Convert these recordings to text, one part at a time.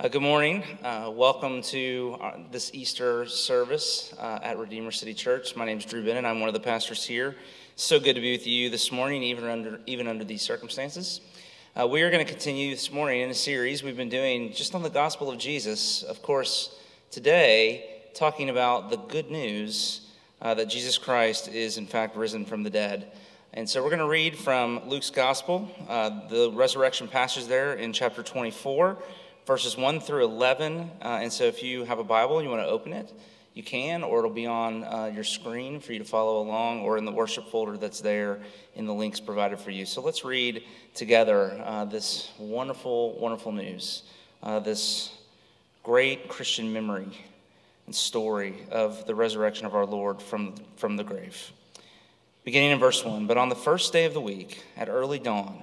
Uh, good morning. Uh, welcome to uh, this Easter service uh, at Redeemer City Church. My name is Drew Bennett. I'm one of the pastors here. So good to be with you this morning, even under even under these circumstances. Uh, we are going to continue this morning in a series we've been doing just on the gospel of Jesus. Of course, today talking about the good news that Jesus Christ is in fact risen from the dead. And so we're going to read from Luke's gospel, the resurrection passage there in chapter 24 verses 1 through 11. Uh, and so if you have a Bible and you want to open it, you can, or it'll be on uh, your screen for you to follow along, or in the worship folder that's there in the links provided for you. So let's read together uh, this wonderful, wonderful news, uh, this great Christian memory and story of the resurrection of our Lord from, from the grave. Beginning in verse 1 But on the first day of the week, at early dawn,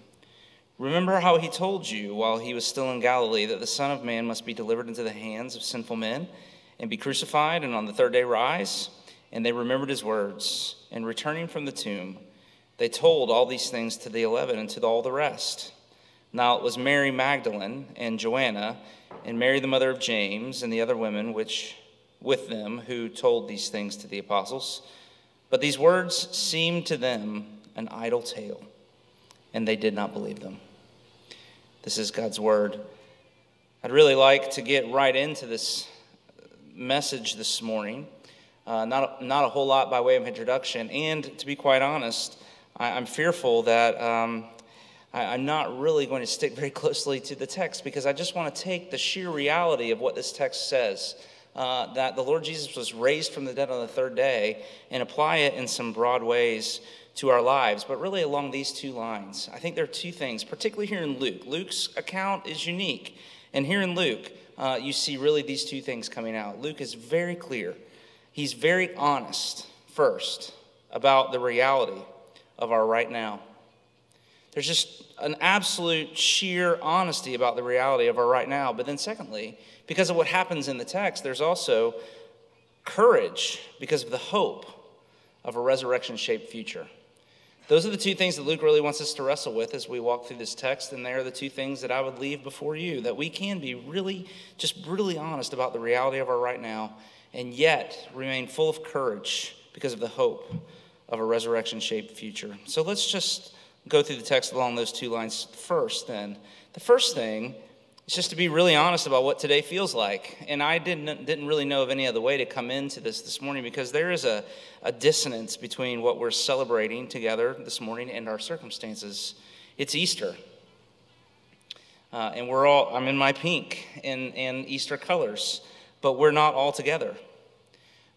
Remember how he told you while he was still in Galilee that the Son of Man must be delivered into the hands of sinful men and be crucified and on the third day rise? And they remembered his words. And returning from the tomb, they told all these things to the eleven and to all the rest. Now it was Mary Magdalene and Joanna and Mary the mother of James and the other women which with them who told these things to the apostles. But these words seemed to them an idle tale, and they did not believe them. This is God's word. I'd really like to get right into this message this morning. Uh, not, not a whole lot by way of introduction. And to be quite honest, I, am fearful that um, I, am not really going to stick very closely to the text because I just want to take the sheer reality of what this text says. Uh, that the Lord Jesus was raised from the dead on the third day and apply it in some broad ways to our lives, but really along these two lines. I think there are two things, particularly here in Luke. Luke's account is unique. And here in Luke, uh, you see really these two things coming out. Luke is very clear. He's very honest, first, about the reality of our right now. There's just an absolute sheer honesty about the reality of our right now. But then, secondly, because of what happens in the text, there's also courage because of the hope of a resurrection shaped future. Those are the two things that Luke really wants us to wrestle with as we walk through this text, and they are the two things that I would leave before you that we can be really, just brutally honest about the reality of our right now, and yet remain full of courage because of the hope of a resurrection shaped future. So let's just go through the text along those two lines first, then. The first thing it's just to be really honest about what today feels like. And I didn't, didn't really know of any other way to come into this this morning because there is a, a dissonance between what we're celebrating together this morning and our circumstances. It's Easter. Uh, and we're all, I'm in my pink and, and Easter colors, but we're not all together.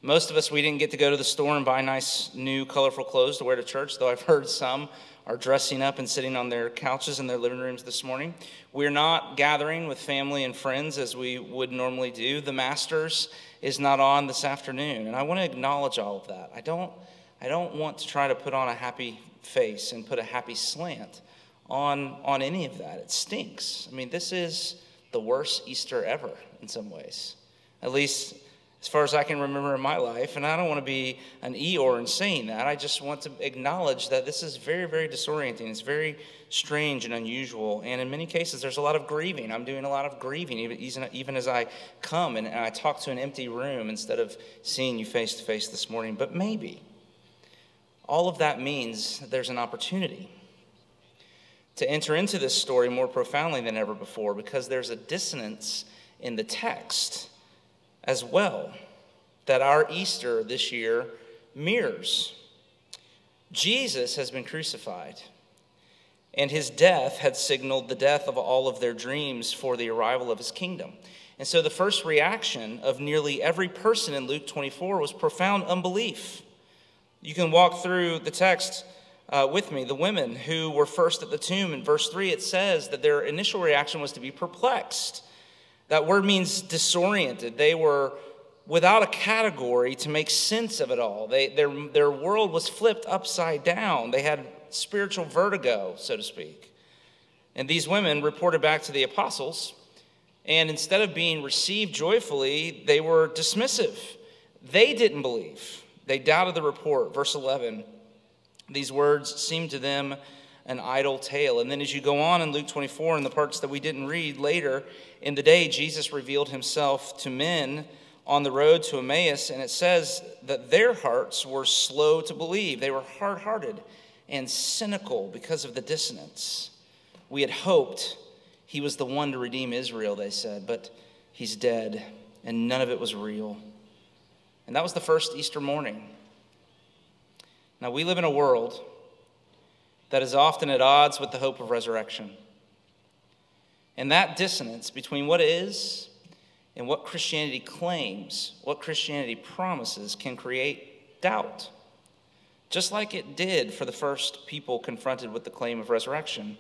Most of us, we didn't get to go to the store and buy nice, new, colorful clothes to wear to church, though I've heard some are dressing up and sitting on their couches in their living rooms this morning. We're not gathering with family and friends as we would normally do. The Masters is not on this afternoon, and I want to acknowledge all of that. I don't, I don't want to try to put on a happy face and put a happy slant on, on any of that. It stinks. I mean, this is the worst Easter ever in some ways. At least as far as I can remember in my life. And I don't want to be an Eeyore in saying that. I just want to acknowledge that this is very, very disorienting. It's very strange and unusual. And in many cases, there's a lot of grieving. I'm doing a lot of grieving, even, as I come and I talk to an empty room instead of seeing you face to face this morning. But maybe all of that means there's an opportunity to enter into this story more profoundly than ever before because there's a dissonance in the text as well that our Easter this year mirrors. Jesus has been crucified, and his death had signaled the death of all of their dreams for the arrival of his kingdom. And so the first reaction of nearly every person in Luke 24 was profound unbelief. You can walk through the text uh, with me. The women who were first at the tomb, in verse 3, it says that their initial reaction was to be perplexed. That word means disoriented. They were without a category to make sense of it all. They, their, their world was flipped upside down. They had spiritual vertigo, so to speak. And these women reported back to the apostles, and instead of being received joyfully, they were dismissive. They didn't believe, they doubted the report. Verse 11 these words seemed to them an idle tale. And then as you go on in Luke 24, in the parts that we didn't read later in the day, Jesus revealed himself to men on the road to Emmaus, and it says that their hearts were slow to believe. They were hard hearted and cynical because of the dissonance. We had hoped he was the one to redeem Israel, they said, but he's dead, and none of it was real. And that was the first Easter morning. Now, we live in a world that is often at odds with the hope of resurrection. And that dissonance between what is and what Christianity claims, what Christianity promises, can create doubt, just like it did for the first people confronted with the claim of resurrection.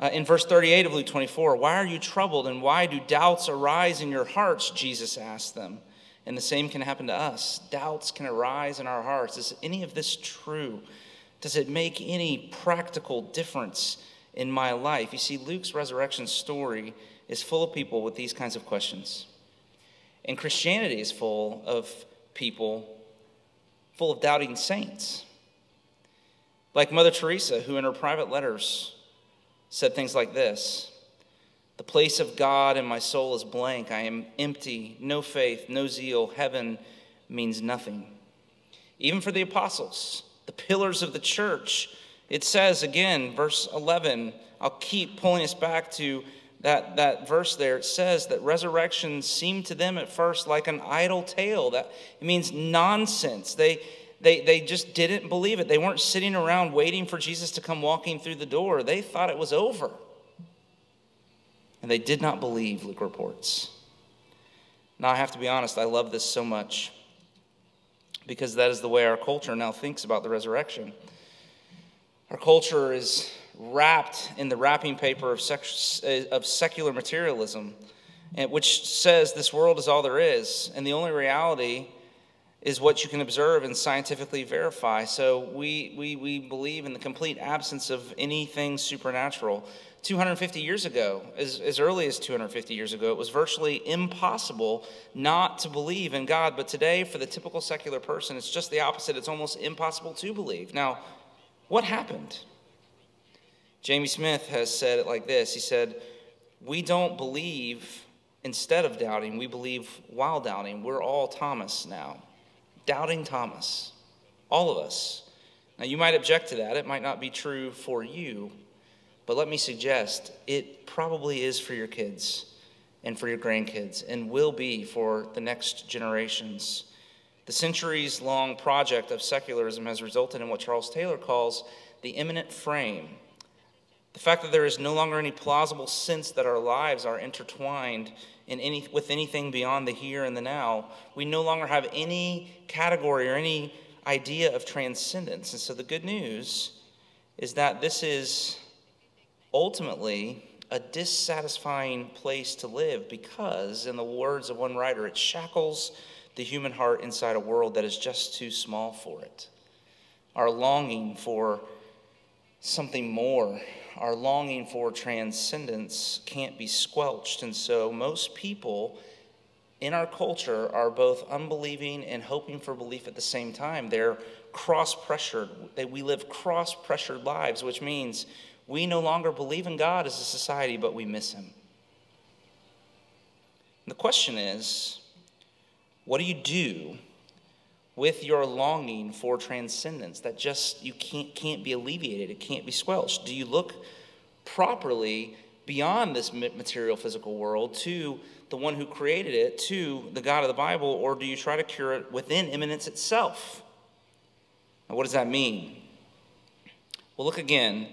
Uh, in verse 38 of Luke 24, why are you troubled and why do doubts arise in your hearts? Jesus asked them. And the same can happen to us. Doubts can arise in our hearts. Is any of this true? Does it make any practical difference in my life? You see, Luke's resurrection story is full of people with these kinds of questions. And Christianity is full of people full of doubting saints. Like Mother Teresa, who in her private letters said things like this The place of God in my soul is blank. I am empty, no faith, no zeal. Heaven means nothing. Even for the apostles, the pillars of the church, it says again, verse 11, I'll keep pulling us back to that, that verse there, it says that resurrection seemed to them at first like an idle tale. That it means nonsense. They, they, they just didn't believe it. They weren't sitting around waiting for Jesus to come walking through the door. They thought it was over. And they did not believe, Luke reports. Now, I have to be honest, I love this so much because that is the way our culture now thinks about the resurrection. Our culture is wrapped in the wrapping paper of, sec- uh, of secular materialism, which says this world is all there is, and the only reality is what you can observe and scientifically verify. So we, we, we believe in the complete absence of anything supernatural. 250 years ago, as, as early as 250 years ago, it was virtually impossible not to believe in God. But today, for the typical secular person, it's just the opposite. It's almost impossible to believe. Now, what happened? Jamie Smith has said it like this He said, We don't believe instead of doubting, we believe while doubting. We're all Thomas now. Doubting Thomas. All of us. Now, you might object to that. It might not be true for you. But let me suggest it probably is for your kids and for your grandkids and will be for the next generations. The centuries long project of secularism has resulted in what Charles Taylor calls the immanent frame the fact that there is no longer any plausible sense that our lives are intertwined in any, with anything beyond the here and the now. We no longer have any category or any idea of transcendence. And so the good news is that this is ultimately a dissatisfying place to live because, in the words of one writer, it shackles the human heart inside a world that is just too small for it. Our longing for something more our longing for transcendence can't be squelched. And so most people in our culture are both unbelieving and hoping for belief at the same time. They're cross pressured. We live cross pressured lives, which means we no longer believe in God as a society, but we miss Him. And the question is what do you do with your longing for transcendence that just you can't can't be alleviated it can't be squelched? Do you look properly beyond this material physical world to the one who created it to the god of the bible or do you try to cure it within immanence itself? Now what does that mean? Well look again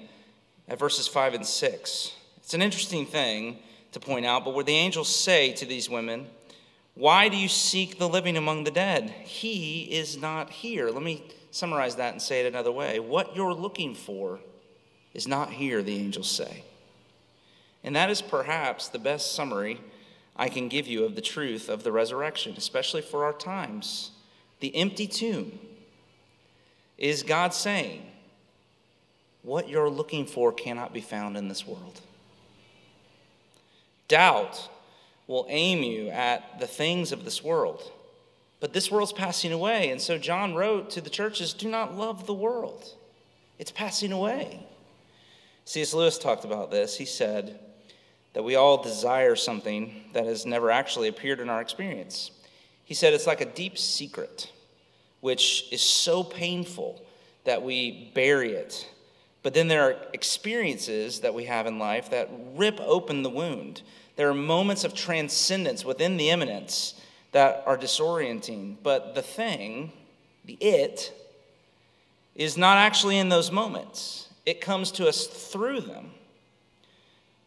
at verses 5 and 6 it's an interesting thing to point out but where the angels say to these women why do you seek the living among the dead? He is not here. Let me summarize that and say it another way. What you're looking for is not here, the angels say. And that is perhaps the best summary I can give you of the truth of the resurrection, especially for our times. The empty tomb is God saying, What you're looking for cannot be found in this world. Doubt will aim you at the things of this world. But this world's passing away. And so John wrote to the churches do not love the world, it's passing away. C.S. Lewis talked about this. He said that we all desire something that has never actually appeared in our experience. He said it's like a deep secret, which is so painful that we bury it. But then there are experiences that we have in life that rip open the wound. There are moments of transcendence within the immanence that are disorienting. But the thing, the it, is not actually in those moments. It comes to us through them.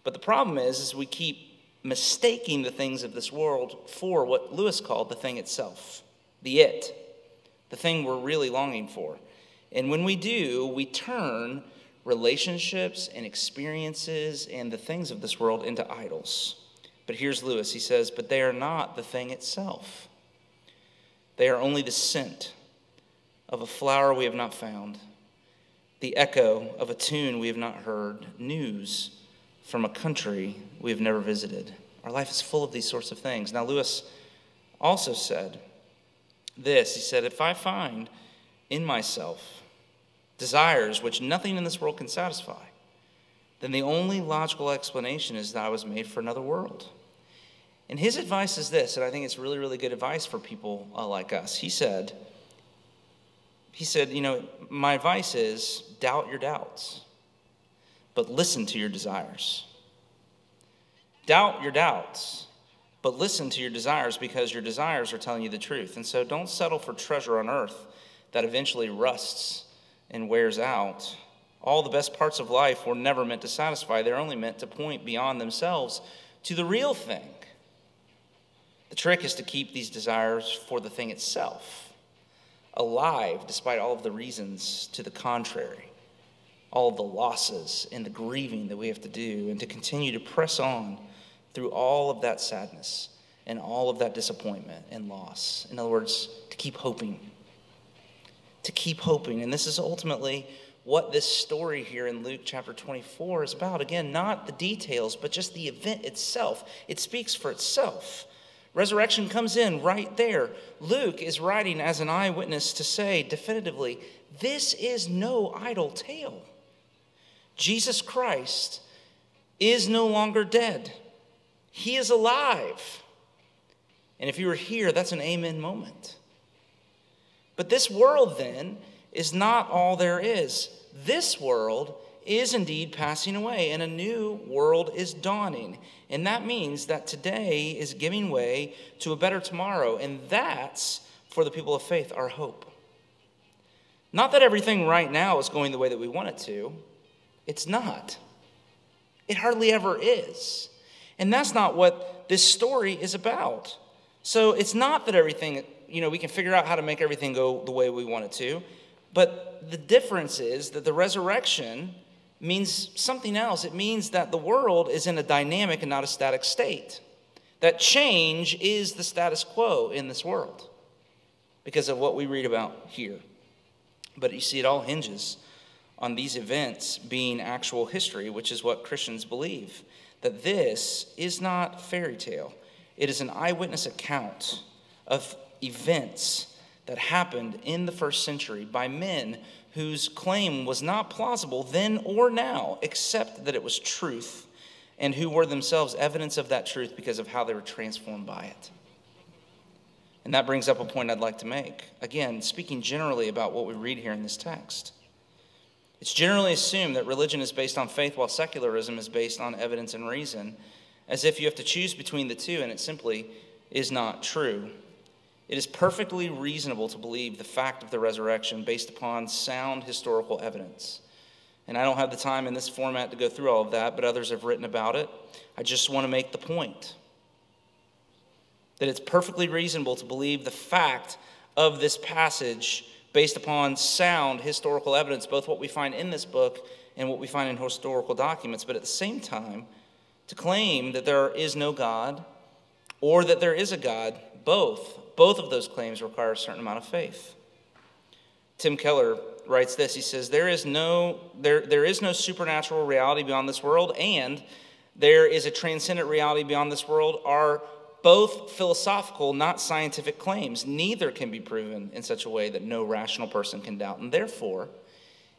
But the problem is, is we keep mistaking the things of this world for what Lewis called the thing itself, the it, the thing we're really longing for. And when we do, we turn relationships and experiences and the things of this world into idols. But here's Lewis. He says, But they are not the thing itself. They are only the scent of a flower we have not found, the echo of a tune we have not heard, news from a country we have never visited. Our life is full of these sorts of things. Now, Lewis also said this He said, If I find in myself desires which nothing in this world can satisfy, then the only logical explanation is that I was made for another world. And his advice is this, and I think it's really, really good advice for people uh, like us. He said, he said, you know, my advice is doubt your doubts, but listen to your desires. Doubt your doubts, but listen to your desires because your desires are telling you the truth. And so don't settle for treasure on earth that eventually rusts and wears out. All the best parts of life were never meant to satisfy, they're only meant to point beyond themselves to the real thing. The trick is to keep these desires for the thing itself alive despite all of the reasons to the contrary, all of the losses and the grieving that we have to do, and to continue to press on through all of that sadness and all of that disappointment and loss. In other words, to keep hoping. To keep hoping. And this is ultimately what this story here in Luke chapter 24 is about. Again, not the details, but just the event itself. It speaks for itself. Resurrection comes in right there. Luke is writing as an eyewitness to say definitively this is no idle tale. Jesus Christ is no longer dead, he is alive. And if you were here, that's an amen moment. But this world, then, is not all there is. This world is indeed passing away and a new world is dawning. And that means that today is giving way to a better tomorrow. And that's, for the people of faith, our hope. Not that everything right now is going the way that we want it to, it's not. It hardly ever is. And that's not what this story is about. So it's not that everything, you know, we can figure out how to make everything go the way we want it to. But the difference is that the resurrection means something else. It means that the world is in a dynamic and not a static state. That change is the status quo in this world because of what we read about here. But you see, it all hinges on these events being actual history, which is what Christians believe. That this is not fairy tale, it is an eyewitness account of events that happened in the first century by men whose claim was not plausible then or now, except that it was truth, and who were themselves evidence of that truth because of how they were transformed by it. And that brings up a point I'd like to make. Again, speaking generally about what we read here in this text. It's generally assumed that religion is based on faith while secularism is based on evidence and reason, as if you have to choose between the two, and it simply is not true. It is perfectly reasonable to believe the fact of the resurrection based upon sound historical evidence. And I don't have the time in this format to go through all of that, but others have written about it. I just want to make the point that it's perfectly reasonable to believe the fact of this passage based upon sound historical evidence, both what we find in this book and what we find in historical documents. But at the same time, to claim that there is no God, or that there is a God, both. Both of those claims require a certain amount of faith. Tim Keller writes this. He says, There is no, there, there is no supernatural reality beyond this world, and there is a transcendent reality beyond this world are both philosophical, not scientific claims. Neither can be proven in such a way that no rational person can doubt. And therefore,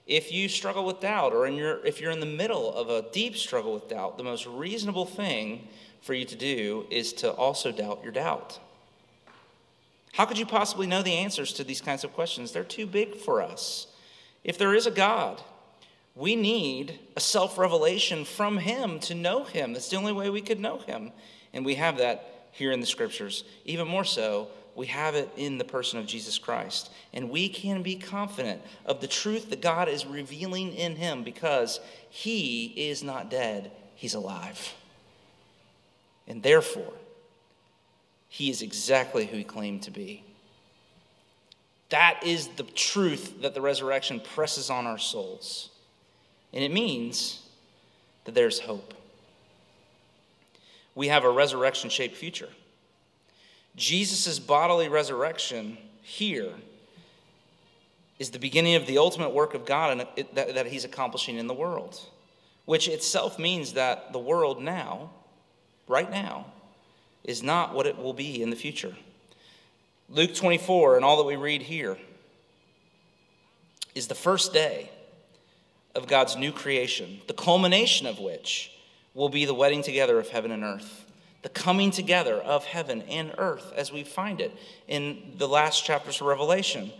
if you struggle with doubt, or your, if you're in the middle of a deep struggle with doubt, the most reasonable thing for you to do is to also doubt your doubt. How could you possibly know the answers to these kinds of questions? They're too big for us. If there is a God, we need a self revelation from Him to know Him. That's the only way we could know Him. And we have that here in the scriptures. Even more so, we have it in the person of Jesus Christ. And we can be confident of the truth that God is revealing in Him because He is not dead, He's alive. And therefore, He is exactly who He claimed to be. That is the truth that the resurrection presses on our souls. And it means that there's hope. We have a resurrection shaped future. Jesus' bodily resurrection here is the beginning of the ultimate work of God and it, that, that He's accomplishing in the world, which itself means that the world now, right now, is not what it will be in the future. Luke 24 and all that we read here is the first day of God's new creation, the culmination of which will be the wedding together of heaven and earth, the coming together of heaven and earth as we find it in the last chapters of Revelation.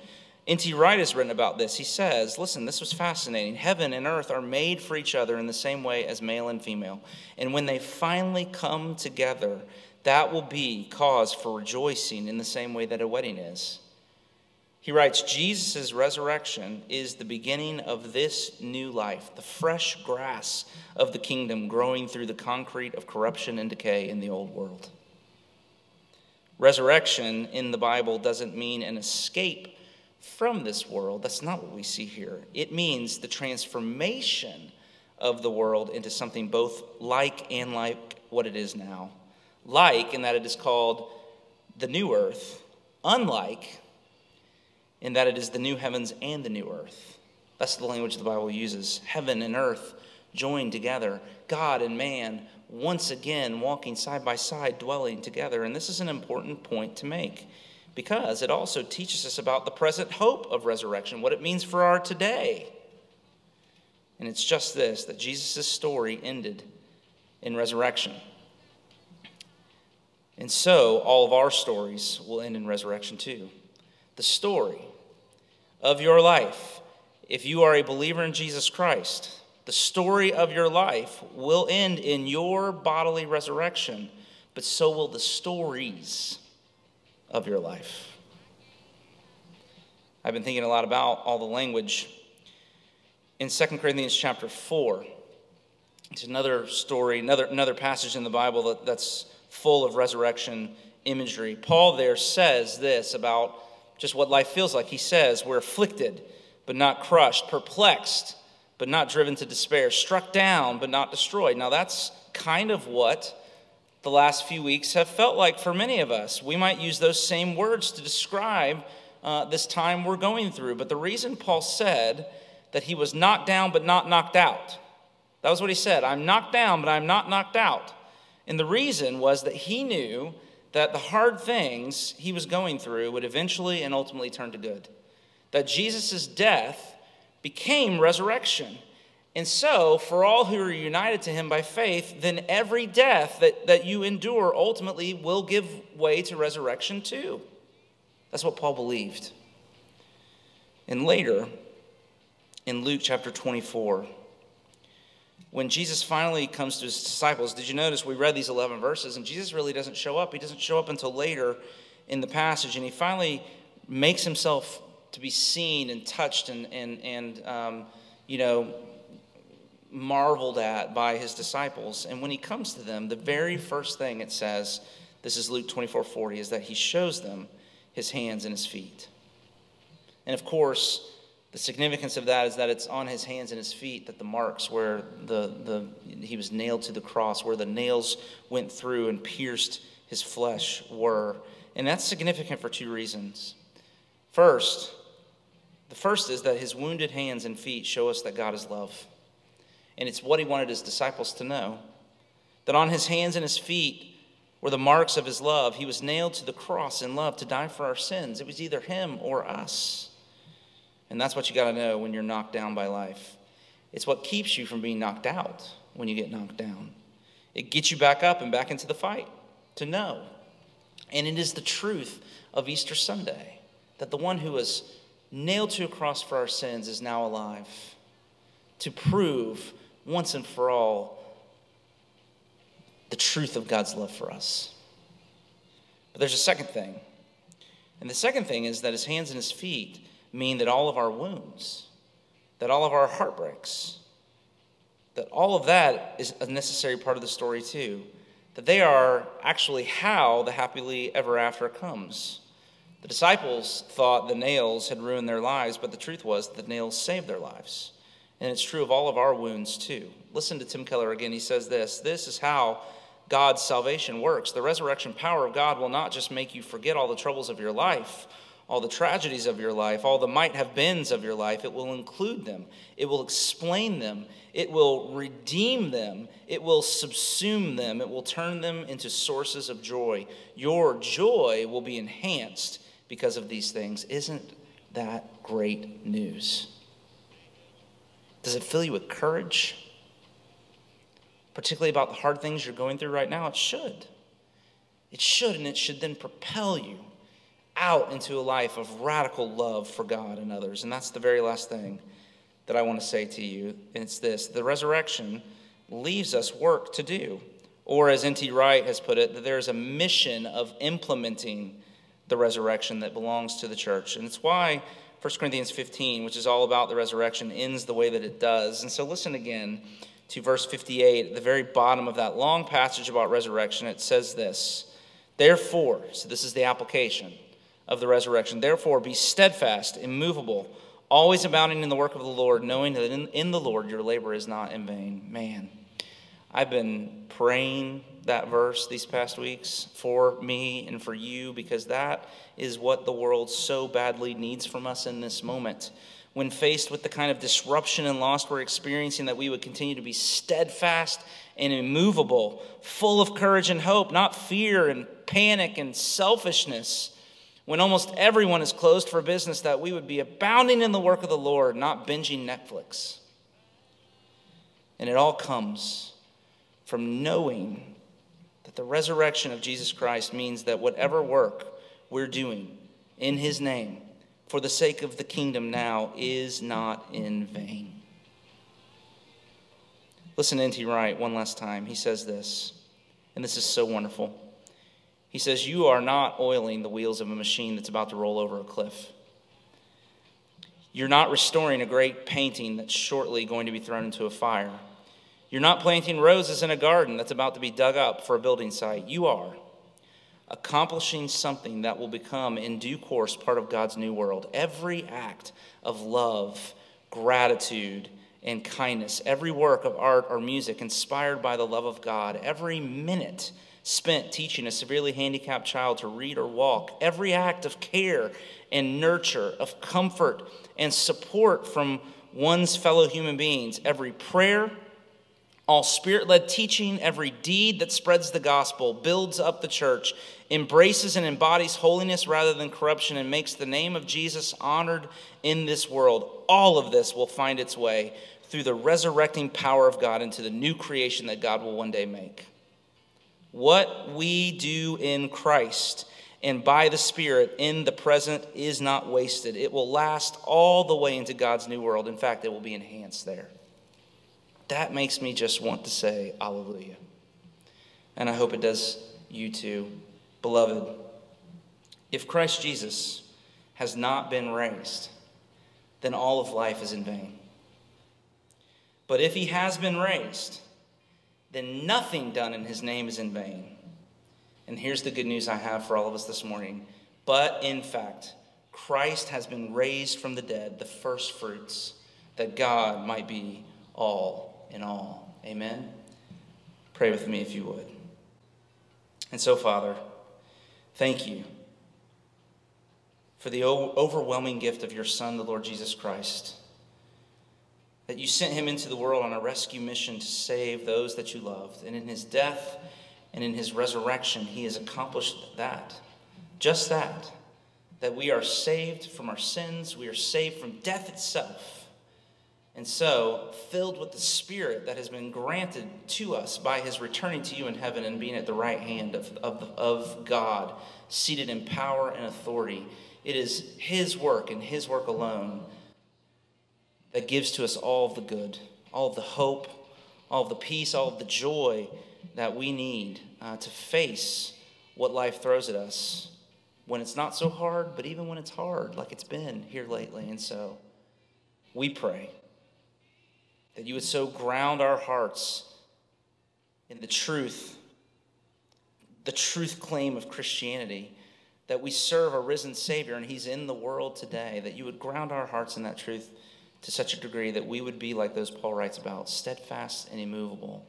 N.T. Wright has written about this. He says, Listen, this was fascinating. Heaven and earth are made for each other in the same way as male and female. And when they finally come together, that will be cause for rejoicing in the same way that a wedding is. He writes Jesus' resurrection is the beginning of this new life, the fresh grass of the kingdom growing through the concrete of corruption and decay in the old world. Resurrection in the Bible doesn't mean an escape from this world. That's not what we see here. It means the transformation of the world into something both like and like what it is now. Like in that it is called the new earth, unlike in that it is the new heavens and the new earth. That's the language the Bible uses. Heaven and earth joined together, God and man once again walking side by side, dwelling together. And this is an important point to make because it also teaches us about the present hope of resurrection, what it means for our today. And it's just this that Jesus' story ended in resurrection. And so all of our stories will end in resurrection too. The story of your life, if you are a believer in Jesus Christ, the story of your life will end in your bodily resurrection, but so will the stories of your life. I've been thinking a lot about all the language in 2 Corinthians chapter 4. It's another story, another, another passage in the Bible that, that's full of resurrection imagery. Paul there says this about just what life feels like. He says, We're afflicted, but not crushed, perplexed, but not driven to despair, struck down, but not destroyed. Now, that's kind of what the last few weeks have felt like for many of us. We might use those same words to describe uh, this time we're going through. But the reason Paul said that he was knocked down, but not knocked out, that was what he said. I'm knocked down, but I'm not knocked out. And the reason was that he knew that the hard things he was going through would eventually and ultimately turn to good. That Jesus' death became resurrection. And so, for all who are united to him by faith, then every death that, that you endure ultimately will give way to resurrection too. That's what Paul believed. And later, in Luke chapter 24, when Jesus finally comes to his disciples, did you notice we read these 11 verses and Jesus really doesn't show up? He doesn't show up until later in the passage, and he finally makes himself to be seen and touched and, and, and um, you know, marveled at by his disciples. And when he comes to them, the very first thing it says, this is Luke 24 40, is that he shows them his hands and his feet. And of course, the significance of that is that it's on his hands and his feet that the marks where the, the, he was nailed to the cross, where the nails went through and pierced his flesh were. And that's significant for two reasons. First, the first is that his wounded hands and feet show us that God is love. And it's what he wanted his disciples to know that on his hands and his feet were the marks of his love. He was nailed to the cross in love to die for our sins. It was either him or us. And that's what you got to know when you're knocked down by life. It's what keeps you from being knocked out when you get knocked down. It gets you back up and back into the fight to know. And it is the truth of Easter Sunday that the one who was nailed to a cross for our sins is now alive to prove once and for all the truth of God's love for us. But there's a second thing. And the second thing is that his hands and his feet mean that all of our wounds, that all of our heartbreaks, that all of that is a necessary part of the story too. That they are actually how the happily ever after comes. The disciples thought the nails had ruined their lives, but the truth was the nails saved their lives. And it's true of all of our wounds too. Listen to Tim Keller again. He says this This is how God's salvation works. The resurrection power of God will not just make you forget all the troubles of your life, all the tragedies of your life, all the might have beens of your life. It will include them, it will explain them, it will redeem them, it will subsume them, it will turn them into sources of joy. Your joy will be enhanced because of these things. Isn't that great news? Does it fill you with courage? Particularly about the hard things you're going through right now? It should. It should, and it should then propel you out into a life of radical love for God and others. And that's the very last thing that I want to say to you. And it's this the resurrection leaves us work to do. Or, as N.T. Wright has put it, that there's a mission of implementing the resurrection that belongs to the church. And it's why 1 Corinthians 15, which is all about the resurrection, ends the way that it does. And so listen again to verse 58 at the very bottom of that long passage about resurrection. It says this Therefore, so this is the application of the resurrection, therefore be steadfast, immovable, always abounding in the work of the Lord, knowing that in, in the Lord your labor is not in vain. Man, I've been praying that verse these past weeks for me and for you because that is what the world so badly needs from us in this moment. When faced with the kind of disruption and loss we're experiencing, that we would continue to be steadfast and immovable, full of courage and hope, not fear and panic and selfishness. When almost everyone is closed for business, that we would be abounding in the work of the Lord, not binging Netflix. And it all comes from knowing that the resurrection of Jesus Christ means that whatever work we're doing in his name for the sake of the kingdom now is not in vain. Listen to N.T. Wright one last time. He says this, and this is so wonderful. He says, You are not oiling the wheels of a machine that's about to roll over a cliff. You're not restoring a great painting that's shortly going to be thrown into a fire. You're not planting roses in a garden that's about to be dug up for a building site. You are accomplishing something that will become, in due course, part of God's new world. Every act of love, gratitude, and kindness, every work of art or music inspired by the love of God, every minute spent teaching a severely handicapped child to read or walk, every act of care and nurture, of comfort and support from one's fellow human beings, every prayer, all spirit led teaching, every deed that spreads the gospel, builds up the church, embraces and embodies holiness rather than corruption, and makes the name of Jesus honored in this world. All of this will find its way through the resurrecting power of God into the new creation that God will one day make. What we do in Christ and by the Spirit in the present is not wasted. It will last all the way into God's new world. In fact, it will be enhanced there that makes me just want to say, Alleluia. And I hope it does you too. Beloved, if Christ Jesus has not been raised, then all of life is in vain. But if he has been raised, then nothing done in his name is in vain. And here's the good news I have for all of us this morning. But in fact, Christ has been raised from the dead, the first fruits, that God might be all in all. Amen. Pray with me if you would. And so, Father, thank you for the overwhelming gift of your Son, the Lord Jesus Christ. That you sent him into the world on a rescue mission to save those that you loved. And in his death and in his resurrection, he has accomplished that. Just that. That we are saved from our sins, we are saved from death itself and so, filled with the Spirit that has been granted to us by his returning to you in heaven and being at the right hand of, of, of God, seated in power and authority, it is his work and his work alone that gives to us all of the good, all of the hope, all of the peace, all of the joy that we need uh, to face what life throws at us when it's not so hard, but even when it's hard, like it's been here lately. And so, we pray that you would so ground our hearts in the truth, the truth claim of Christianity, that we serve a risen Savior and He's in the world today, that you would ground our hearts in that truth to such a degree that we would be like those Paul writes about, steadfast and immovable,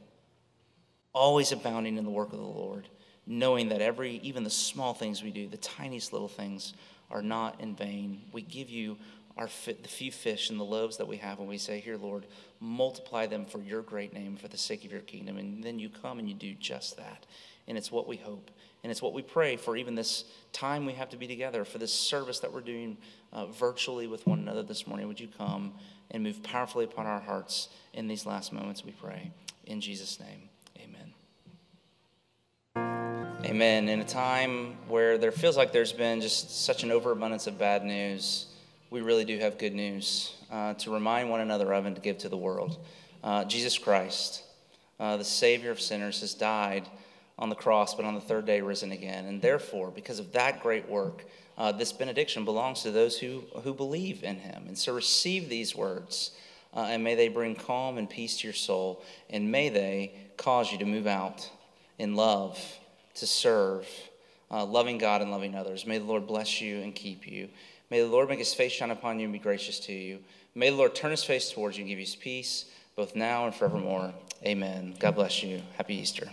always abounding in the work of the Lord, knowing that every, even the small things we do, the tiniest little things, are not in vain. We give you our the few fish and the loaves that we have, and we say, Here, Lord, multiply them for your great name, for the sake of your kingdom. And then you come and you do just that. And it's what we hope. And it's what we pray for even this time we have to be together, for this service that we're doing uh, virtually with one another this morning. Would you come and move powerfully upon our hearts in these last moments, we pray. In Jesus' name, amen. Amen. In a time where there feels like there's been just such an overabundance of bad news, we really do have good news uh, to remind one another of and to give to the world. Uh, Jesus Christ, uh, the Savior of sinners, has died on the cross, but on the third day risen again. And therefore, because of that great work, uh, this benediction belongs to those who, who believe in him. And so receive these words, uh, and may they bring calm and peace to your soul, and may they cause you to move out in love, to serve, uh, loving God and loving others. May the Lord bless you and keep you. May the Lord make his face shine upon you and be gracious to you. May the Lord turn his face towards you and give you his peace, both now and forevermore. Amen. God bless you. Happy Easter.